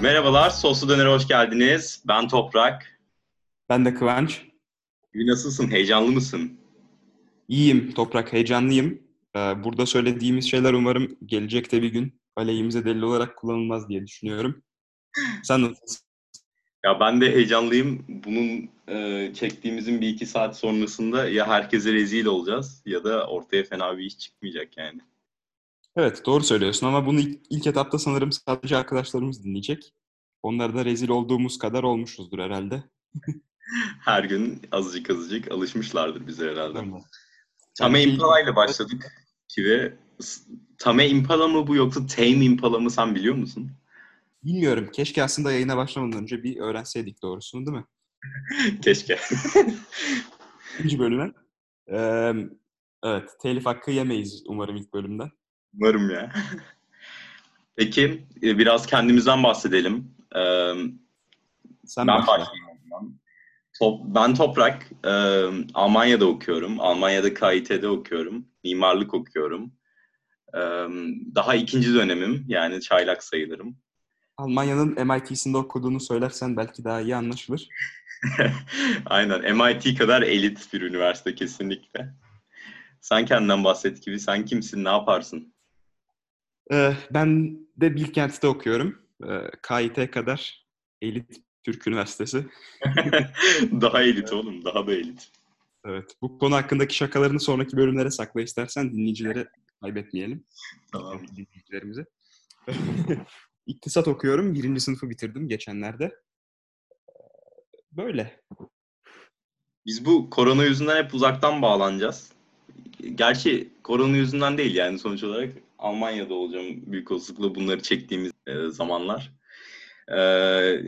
Merhabalar, Soslu Döner'e hoş geldiniz. Ben Toprak. Ben de Kıvanç. Nasılsın, heyecanlı mısın? İyiyim Toprak, heyecanlıyım. Ee, burada söylediğimiz şeyler umarım gelecekte bir gün aleyhimize delil olarak kullanılmaz diye düşünüyorum. Sen nasılsın? Ya ben de heyecanlıyım. Bunun e, çektiğimizin bir iki saat sonrasında ya herkese rezil olacağız ya da ortaya fena bir iş çıkmayacak yani. Evet doğru söylüyorsun ama bunu ilk, ilk etapta sanırım sadece arkadaşlarımız dinleyecek. Onlar da rezil olduğumuz kadar olmuşuzdur herhalde. Her gün azıcık azıcık alışmışlardır bize herhalde. Tamam. Impala ile başladık ki ve Tame Impala mı bu yoksa Tame Impala mı sen biliyor musun? Bilmiyorum. Keşke aslında yayına başlamadan önce bir öğrenseydik doğrusunu değil mi? Keşke. İkinci bölüme. Ee, evet. Telif hakkı yemeyiz umarım ilk bölümden. Umarım ya. Peki e, biraz kendimizden bahsedelim. Ee, Sen ben başla. Top, ben Toprak. e, Almanya'da okuyorum. Almanya'da KIT'de okuyorum. Mimarlık okuyorum. Daha ikinci dönemim. Yani çaylak sayılırım. Almanya'nın MIT'sinde okuduğunu söylersen belki daha iyi anlaşılır. Aynen. MIT kadar elit bir üniversite kesinlikle. Sen kendinden bahset gibi. Sen kimsin? Ne yaparsın? Ee, ben de Bilkent'te okuyorum. Ee, KIT kadar elit Türk Üniversitesi. daha elit oğlum. Daha da elit. Evet. Bu konu hakkındaki şakalarını sonraki bölümlere sakla istersen dinleyicilere kaybetmeyelim. Tamam. Dinleyicilerimizi. İktisat okuyorum. Birinci sınıfı bitirdim geçenlerde. Böyle. Biz bu korona yüzünden hep uzaktan bağlanacağız. Gerçi korona yüzünden değil yani sonuç olarak Almanya'da olacağım büyük olasılıkla bunları çektiğimiz e, zamanlar. E,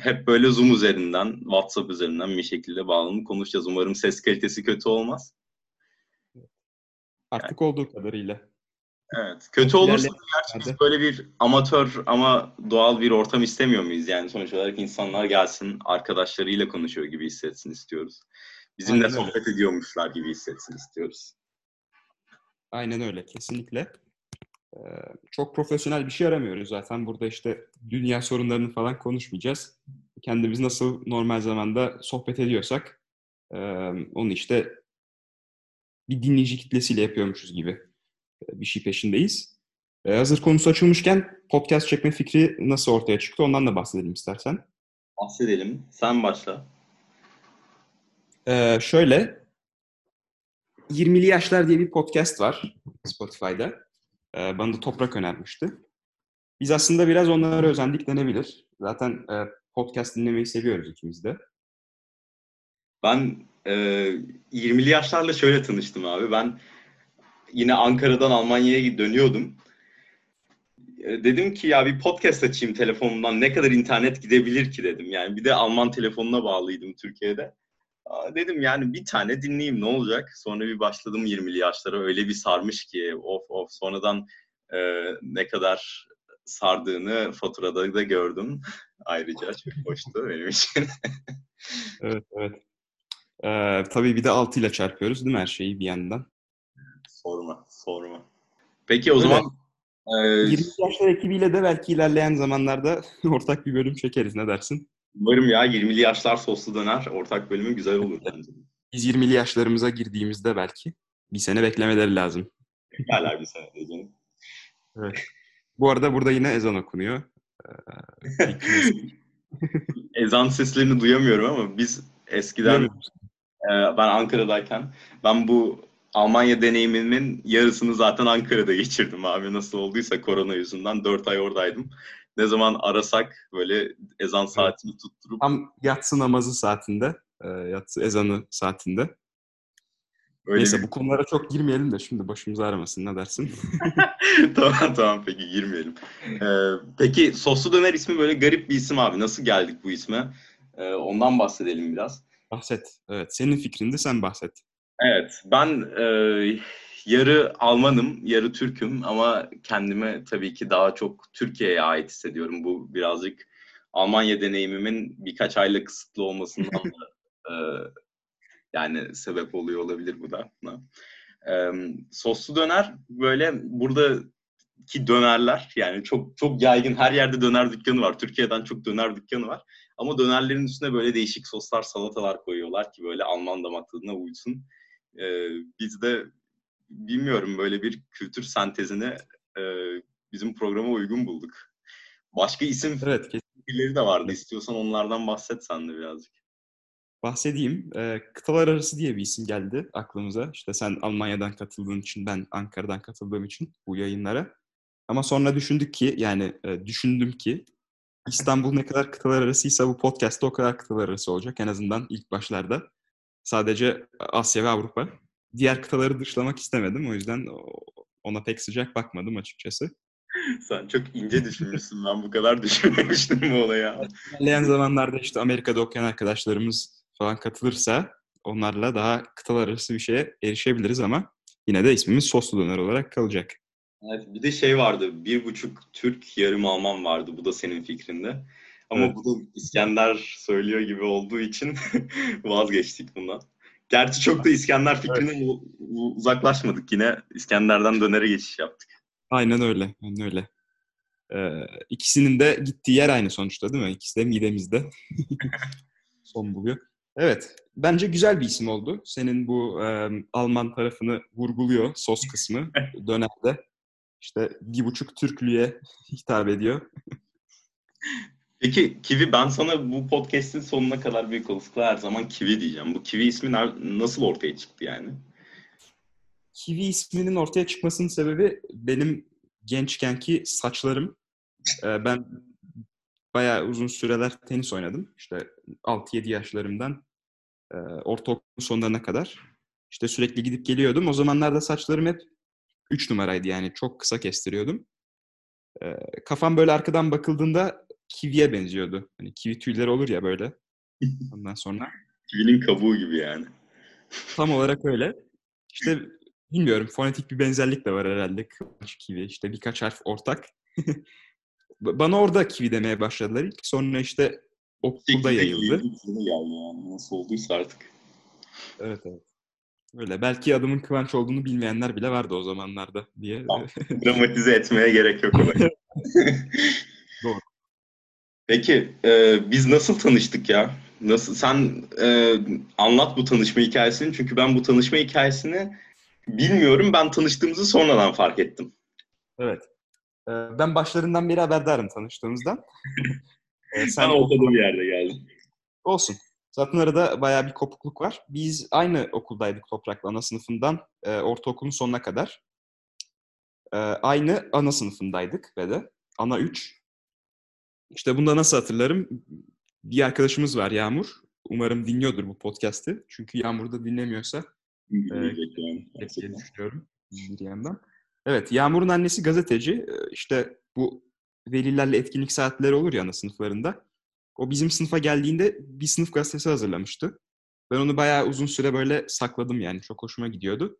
hep böyle Zoom üzerinden, WhatsApp üzerinden bir şekilde bağlanıp konuşacağız. Umarım ses kalitesi kötü olmaz. Artık olduğu kadarıyla. Evet. Kötü olursa İlerleyen gerçi biz böyle bir amatör ama doğal bir ortam istemiyor muyuz? Yani sonuç olarak insanlar gelsin, arkadaşlarıyla konuşuyor gibi hissetsin istiyoruz. Bizimle Aynen öyle. sohbet ediyormuşlar gibi hissetsin istiyoruz. Aynen öyle. Kesinlikle. Ee, çok profesyonel bir şey aramıyoruz zaten. Burada işte dünya sorunlarını falan konuşmayacağız. Kendimiz nasıl normal zamanda sohbet ediyorsak e, onu işte bir dinleyici kitlesiyle yapıyormuşuz gibi bir şey peşindeyiz. E, hazır konusu açılmışken podcast çekme fikri nasıl ortaya çıktı ondan da bahsedelim istersen. Bahsedelim. Sen başla. Ee, şöyle 20'li Yaşlar diye bir podcast var Spotify'da. Ee, bana da Toprak önermişti. Biz aslında biraz onlara özendik denebilir. Zaten e, podcast dinlemeyi seviyoruz ikimiz de. Ben e, 20'li yaşlarla şöyle tanıştım abi. Ben yine Ankara'dan Almanya'ya dönüyordum. E, dedim ki ya bir podcast açayım telefonumdan ne kadar internet gidebilir ki dedim. Yani bir de Alman telefonuna bağlıydım Türkiye'de. Dedim yani bir tane dinleyeyim ne olacak? Sonra bir başladım 20'li yaşlara öyle bir sarmış ki of of sonradan e, ne kadar sardığını faturada da gördüm. Ayrıca çok hoştu benim için. Evet, evet. Ee, tabii bir de 6 ile çarpıyoruz değil mi her şeyi bir yandan? Sorma, sorma. Peki o Öyle. zaman e, 20'li Yaşlar ekibiyle de belki ilerleyen zamanlarda ortak bir bölüm çekeriz ne dersin? umarım ya 20'li yaşlar soslu döner. Ortak bölümü güzel olur bence. Biz 20'li yaşlarımıza girdiğimizde belki bir sene beklemeleri lazım. Beklerler bir sene de canım. Evet. Bu arada burada yine ezan okunuyor. Ee, Ezan seslerini duyamıyorum ama biz eskiden e, ben Ankara'dayken ben bu Almanya deneyimimin yarısını zaten Ankara'da geçirdim abi. Nasıl olduysa korona yüzünden 4 ay oradaydım. Ne zaman arasak böyle ezan saatini tutturup Tam yatsı namazı saatinde, e, yatsı ezanı saatinde. öyle Neyse bir- bu konulara çok girmeyelim de şimdi başımızı aramasın ne dersin? tamam tamam peki girmeyelim. Ee, peki soslu döner ismi böyle garip bir isim abi. Nasıl geldik bu isme? Ee, ondan bahsedelim biraz. bahset. Evet senin fikrinde sen bahset. Evet ben e, yarı Almanım, yarı Türk'üm ama kendime tabii ki daha çok Türkiye'ye ait hissediyorum. Bu birazcık Almanya deneyimimin birkaç aylık kısıtlı olmasından da e, yani sebep oluyor olabilir bu da. E, soslu döner böyle buradaki dönerler yani çok çok yaygın her yerde döner dükkanı var. Türkiye'den çok döner dükkanı var. Ama dönerlerin üstüne böyle değişik soslar, salatalar koyuyorlar ki böyle Alman damak tadına uysun. Ee, biz de bilmiyorum böyle bir kültür sentezini e, bizim programa uygun bulduk. Başka isim evet, fikirleri de vardı. İstiyorsan onlardan bahset sen de birazcık. Bahsedeyim. E, kıtalar arası diye bir isim geldi aklımıza. İşte sen Almanya'dan katıldığın için, ben Ankara'dan katıldığım için bu yayınlara. Ama sonra düşündük ki, yani e, düşündüm ki İstanbul ne kadar kıtalar arasıysa bu podcast o kadar kıtalar arası olacak. En azından ilk başlarda. Sadece Asya ve Avrupa. Diğer kıtaları dışlamak istemedim. O yüzden ona pek sıcak bakmadım açıkçası. Sen çok ince düşünmüşsün. Ben bu kadar düşünmemiştim bu olaya. İlerleyen zamanlarda işte Amerika'da okuyan arkadaşlarımız falan katılırsa onlarla daha kıtalar arası bir şeye erişebiliriz ama yine de ismimiz Soslu Döner olarak kalacak. Evet, bir de şey vardı, bir buçuk Türk yarım Alman vardı. Bu da senin fikrinde. Ama evet. bu da İskender söylüyor gibi olduğu için vazgeçtik bundan. Gerçi çok da İskender fikrine evet. uzaklaşmadık yine. İskender'den dönere geçiş yaptık. Aynen öyle, aynen öyle. Ee, ikisinin de gittiği yer aynı sonuçta değil mi? İkisi de midemizde son buluyor. Evet, bence güzel bir isim oldu. Senin bu e, Alman tarafını vurguluyor sos kısmı dönerde işte bir buçuk Türklüğe hitap ediyor. Peki Kivi ben sana bu podcast'in sonuna kadar bir olasılıkla her zaman Kivi diyeceğim. Bu Kivi ismi nasıl ortaya çıktı yani? Kivi isminin ortaya çıkmasının sebebi benim gençkenki saçlarım. Ee, ben bayağı uzun süreler tenis oynadım. İşte 6-7 yaşlarımdan e, ortaokul sonlarına kadar. İşte sürekli gidip geliyordum. O zamanlarda saçlarım hep 3 numaraydı yani çok kısa kestiriyordum. E, kafam böyle arkadan bakıldığında kiviye benziyordu. Hani kivi tüyleri olur ya böyle. Ondan sonra. Kivinin kabuğu gibi yani. Tam olarak öyle. İşte bilmiyorum fonetik bir benzerlik de var herhalde. Kıvanç kivi işte birkaç harf ortak. Bana orada kivi demeye başladılar ilk. Sonra işte okulda yayıldı. Yani. Nasıl olduysa artık. Evet evet. Öyle. Belki adımın Kıvanç olduğunu bilmeyenler bile vardı o zamanlarda diye. Tamam. Dramatize etmeye gerek yok. Doğru. Peki e, biz nasıl tanıştık ya? Nasıl sen e, anlat bu tanışma hikayesini çünkü ben bu tanışma hikayesini bilmiyorum. Ben tanıştığımızı sonradan fark ettim. Evet. E, ben başlarından beri haberdarım tanıştığımızdan. e, sen ortada bir yerde geldin. Olsun. Zaten arada bayağı bir kopukluk var. Biz aynı okuldaydık Toprak'la ana sınıfından e, ortaokulun sonuna kadar. E, aynı ana sınıfındaydık ve de ana 3. İşte bunda nasıl hatırlarım? Bir arkadaşımız var Yağmur. Umarım dinliyordur bu podcast'i. Çünkü Yağmur da dinlemiyorsa e, düşünüyorum bir yandan. Evet, Yağmur'un annesi gazeteci. İşte bu velilerle etkinlik saatleri olur ya ana sınıflarında. O bizim sınıfa geldiğinde bir sınıf gazetesi hazırlamıştı. Ben onu bayağı uzun süre böyle sakladım yani. Çok hoşuma gidiyordu.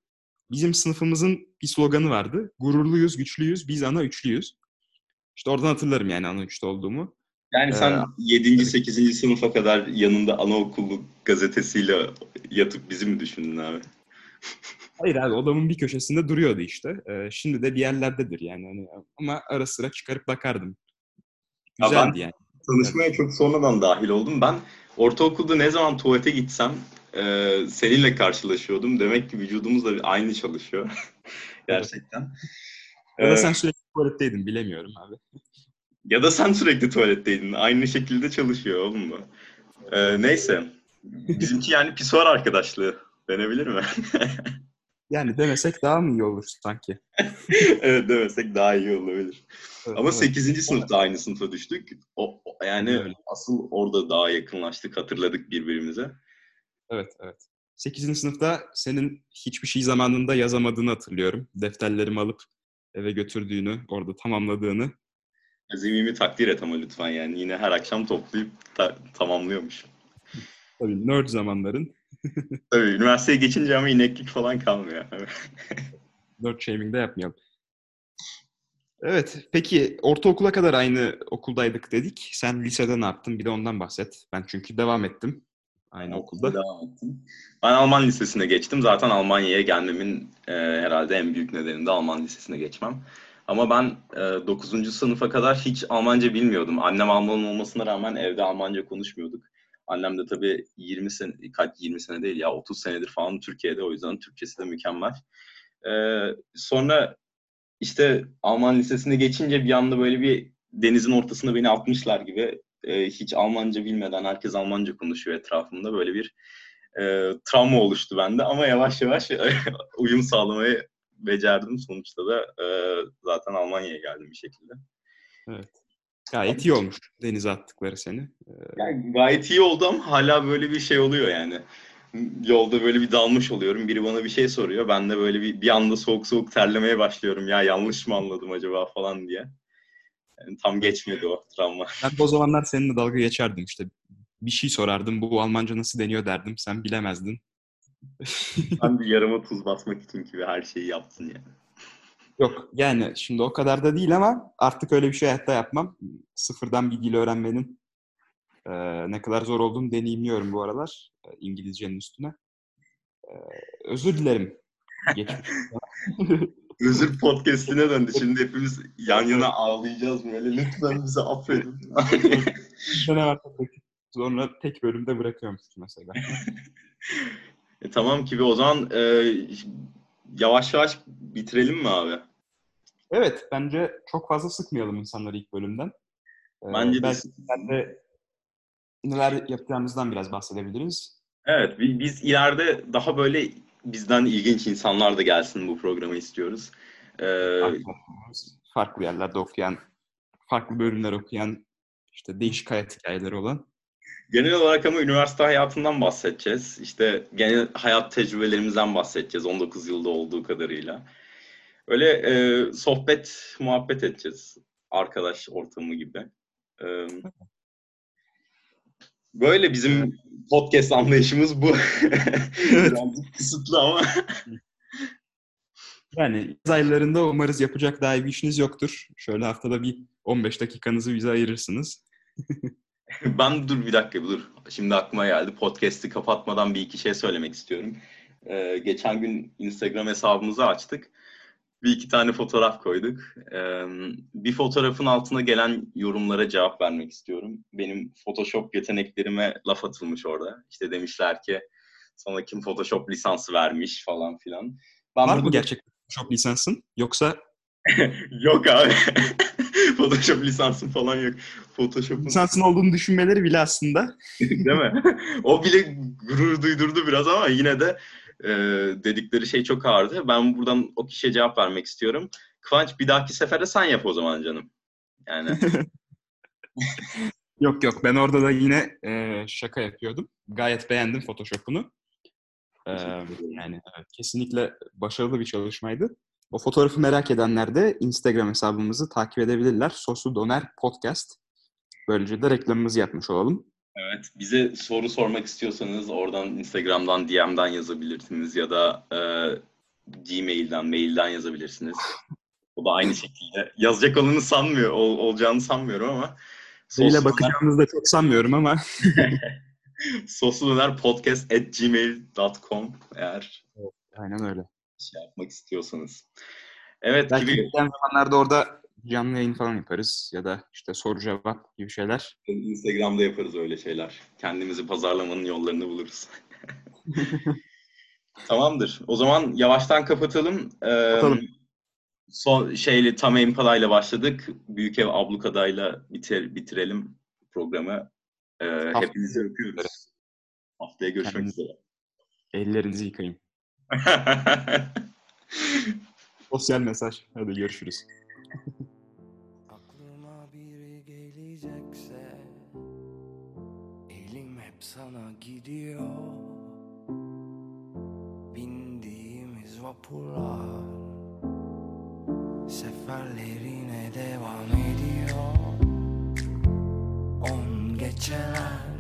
Bizim sınıfımızın bir sloganı vardı. Gururluyuz, güçlüyüz, biz ana üçlüyüz. İşte oradan hatırlarım yani ana olduğumu. Yani sen ee, 7. 8. sınıfa kadar yanında anaokulu gazetesiyle yatıp bizi mi düşündün abi? Hayır abi odamın bir köşesinde duruyordu işte. Ee, şimdi de bir yerlerdedir yani. Hani, ama ara sıra çıkarıp bakardım. Güzeldi ya ben, yani tanışmaya çok sonradan dahil oldum. Ben ortaokulda ne zaman tuvalete gitsem e, seninle karşılaşıyordum. Demek ki vücudumuz da aynı çalışıyor. Gerçekten. Ya da sen sürekli tuvaletteydin bilemiyorum abi. Ya da sen sürekli tuvaletteydin. Aynı şekilde çalışıyor oğlum bu. Ee, neyse. Bizimki yani pisuar arkadaşlığı denebilir mi? Yani demesek daha mı iyi olur sanki? evet demesek daha iyi olabilir. Evet, Ama evet. 8. sınıfta aynı sınıfa düştük. O, yani evet. asıl orada daha yakınlaştık, hatırladık birbirimize. Evet, evet. 8. sınıfta senin hiçbir şey zamanında yazamadığını hatırlıyorum. Defterlerimi alıp eve götürdüğünü, orada tamamladığını. Azimimi takdir et ama lütfen yani. Yine her akşam toplayıp ta- tamamlıyormuş. Tabii nerd zamanların. Tabii üniversiteye geçince ama ineklik falan kalmıyor. Nerd shaming de yapmayalım. Evet, peki ortaokula kadar aynı okuldaydık dedik. Sen lisede ne yaptın? Bir de ondan bahset. Ben çünkü devam ettim aynı okulda. Devam ettim. Ben Alman lisesine geçtim. Zaten Almanya'ya gelmemin e, herhalde en büyük nedeni de Alman lisesine geçmem. Ama ben e, 9. sınıfa kadar hiç Almanca bilmiyordum. Annem Alman olmasına rağmen evde Almanca konuşmuyorduk. Annem de tabii 20 sene, kaç 20 sene değil ya 30 senedir falan Türkiye'de o yüzden Türkçesi de mükemmel. Ee, sonra işte Alman lisesine geçince bir anda böyle bir denizin ortasına beni atmışlar gibi e, hiç Almanca bilmeden herkes Almanca konuşuyor etrafımda böyle bir e, travma oluştu bende ama yavaş yavaş uyum sağlamayı becerdim sonuçta da e, zaten Almanya'ya geldim bir şekilde. Evet. Gayet iyi olmuş denize attıkları seni. Ee... Yani gayet iyi oldu ama hala böyle bir şey oluyor yani. Yolda böyle bir dalmış oluyorum. Biri bana bir şey soruyor. Ben de böyle bir, bir anda soğuk soğuk terlemeye başlıyorum. Ya yanlış mı anladım acaba falan diye. Yani tam geçmedi o travma. Ben de o zamanlar seninle dalga geçerdim işte. Bir şey sorardım. Bu Almanca nasıl deniyor derdim. Sen bilemezdin. ben bir yarıma tuz basmak için gibi her şeyi yaptın yani. Yok yani şimdi o kadar da değil ama artık öyle bir şey hayatta yapmam. Sıfırdan bir dil öğrenmenin e, ne kadar zor olduğunu deneyimliyorum bu aralar e, İngilizcenin üstüne. E, özür dilerim. özür podcastine döndü. Şimdi hepimiz yan yana ağlayacağız böyle. Lütfen bizi affedin. Sonra tek bölümde bırakıyorum mesela. e, tamam gibi o zaman e, yavaş yavaş bitirelim mi abi? Evet, bence çok fazla sıkmayalım insanları ilk bölümden. Ee, bence de. de neler yapacağımızdan biraz bahsedebiliriz. Evet, biz ileride daha böyle bizden ilginç insanlar da gelsin bu programı istiyoruz. Ee, farklı yerlerde okuyan, farklı bölümler okuyan, işte değişik hayat hikayeleri olan. Genel olarak ama üniversite hayatından bahsedeceğiz. İşte genel hayat tecrübelerimizden bahsedeceğiz 19 yılda olduğu kadarıyla. Öyle e, sohbet, muhabbet edeceğiz. Arkadaş ortamı gibi. E, böyle bizim podcast anlayışımız bu. Birazcık kısıtlı ama. yani yaz aylarında umarız yapacak daha iyi bir işiniz yoktur. Şöyle haftada bir 15 dakikanızı bize ayırırsınız. ben dur bir dakika dur. Şimdi aklıma geldi. Podcast'i kapatmadan bir iki şey söylemek istiyorum. Ee, geçen gün Instagram hesabımızı açtık bir iki tane fotoğraf koyduk. Ee, bir fotoğrafın altına gelen yorumlara cevap vermek istiyorum. Benim Photoshop yeteneklerime laf atılmış orada. İşte demişler ki sana kim Photoshop lisansı vermiş falan filan. Ben Var mı gerçek Photoshop lisansın? Yoksa yok abi. Photoshop lisansın falan yok. Photoshop'un... Lisansın olduğunu düşünmeleri bile aslında. Değil mi? O bile gurur duydurdu biraz ama yine de e, dedikleri şey çok ağırdı. Ben buradan o kişiye cevap vermek istiyorum. Kıvanç bir dahaki sefere sen yap o zaman canım. Yani. yok yok ben orada da yine e, şaka yapıyordum. Gayet beğendim Photoshop'unu. Ee, yani evet, kesinlikle başarılı bir çalışmaydı. O fotoğrafı merak edenler de Instagram hesabımızı takip edebilirler. Soslu Doner Podcast. Böylece de reklamımızı yapmış olalım. Evet, bize soru sormak istiyorsanız oradan Instagram'dan DM'den yazabilirsiniz ya da e, Gmail'den, mailden yazabilirsiniz. O da aynı şekilde. Yazacak olanı sanmıyor, ol, olacağını sanmıyorum ama. Neyle bakacağımızı da çok sanmıyorum ama. Sosluner podcast at gmail.com eğer evet, aynen öyle. Şey yapmak istiyorsanız. Evet Belki gibi. zamanlarda orada canlı yayın falan yaparız ya da işte soru cevap gibi şeyler. Instagram'da yaparız öyle şeyler. Kendimizi pazarlamanın yollarını buluruz. Tamamdır. O zaman yavaştan kapatalım. Ee, kapatalım. Son şeyli tam Impala ile başladık. Büyük Ev Ablukada'yla bitir, bitirelim programı. Ee, hepinizi öpüyoruz. Haftaya görüşmek Kendiniz, üzere. Ellerinizi yıkayın. Sosyal mesaj. Hadi görüşürüz. Sana gidiyor. Bindiğimiz vapurlar Seferlerine devam ediyor. On geceler